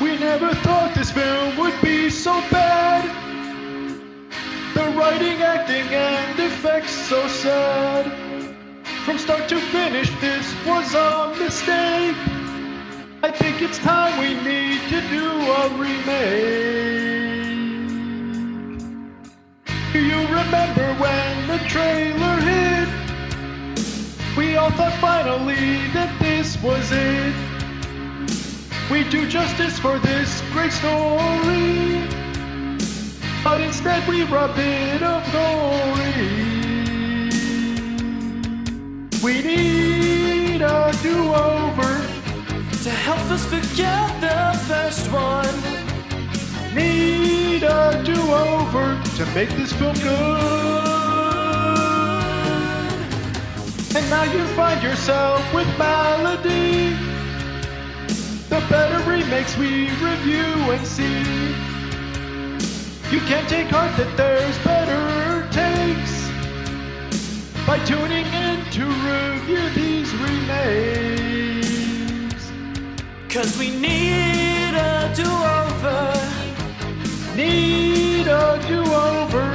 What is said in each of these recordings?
We never thought this film would be so bad. The writing, acting, and effects so sad. From start to finish, this was a mistake. I think it's time we need to do a remake. Do you remember when the trailer hit? We all thought finally that this was it. We do justice for this great story, but instead we rob it of glory. We need a do-over To help us forget the first one. Need a do-over to make this film good. And now you find yourself with Malady. The better remakes we review and see. You can't take heart that there's better takes by tuning in to review these remakes. Cause we need a do over. Need a do-over.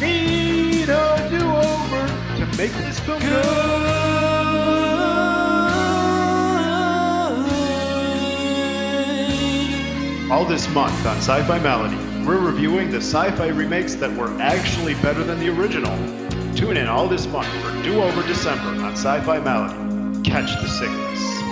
Need a do-over to make this film good. All this month on Sci-Fi Malady, we're reviewing the sci-fi remakes that were actually better than the original. Tune in all this month for Do Over December on Sci-Fi Malady. Catch the sickness.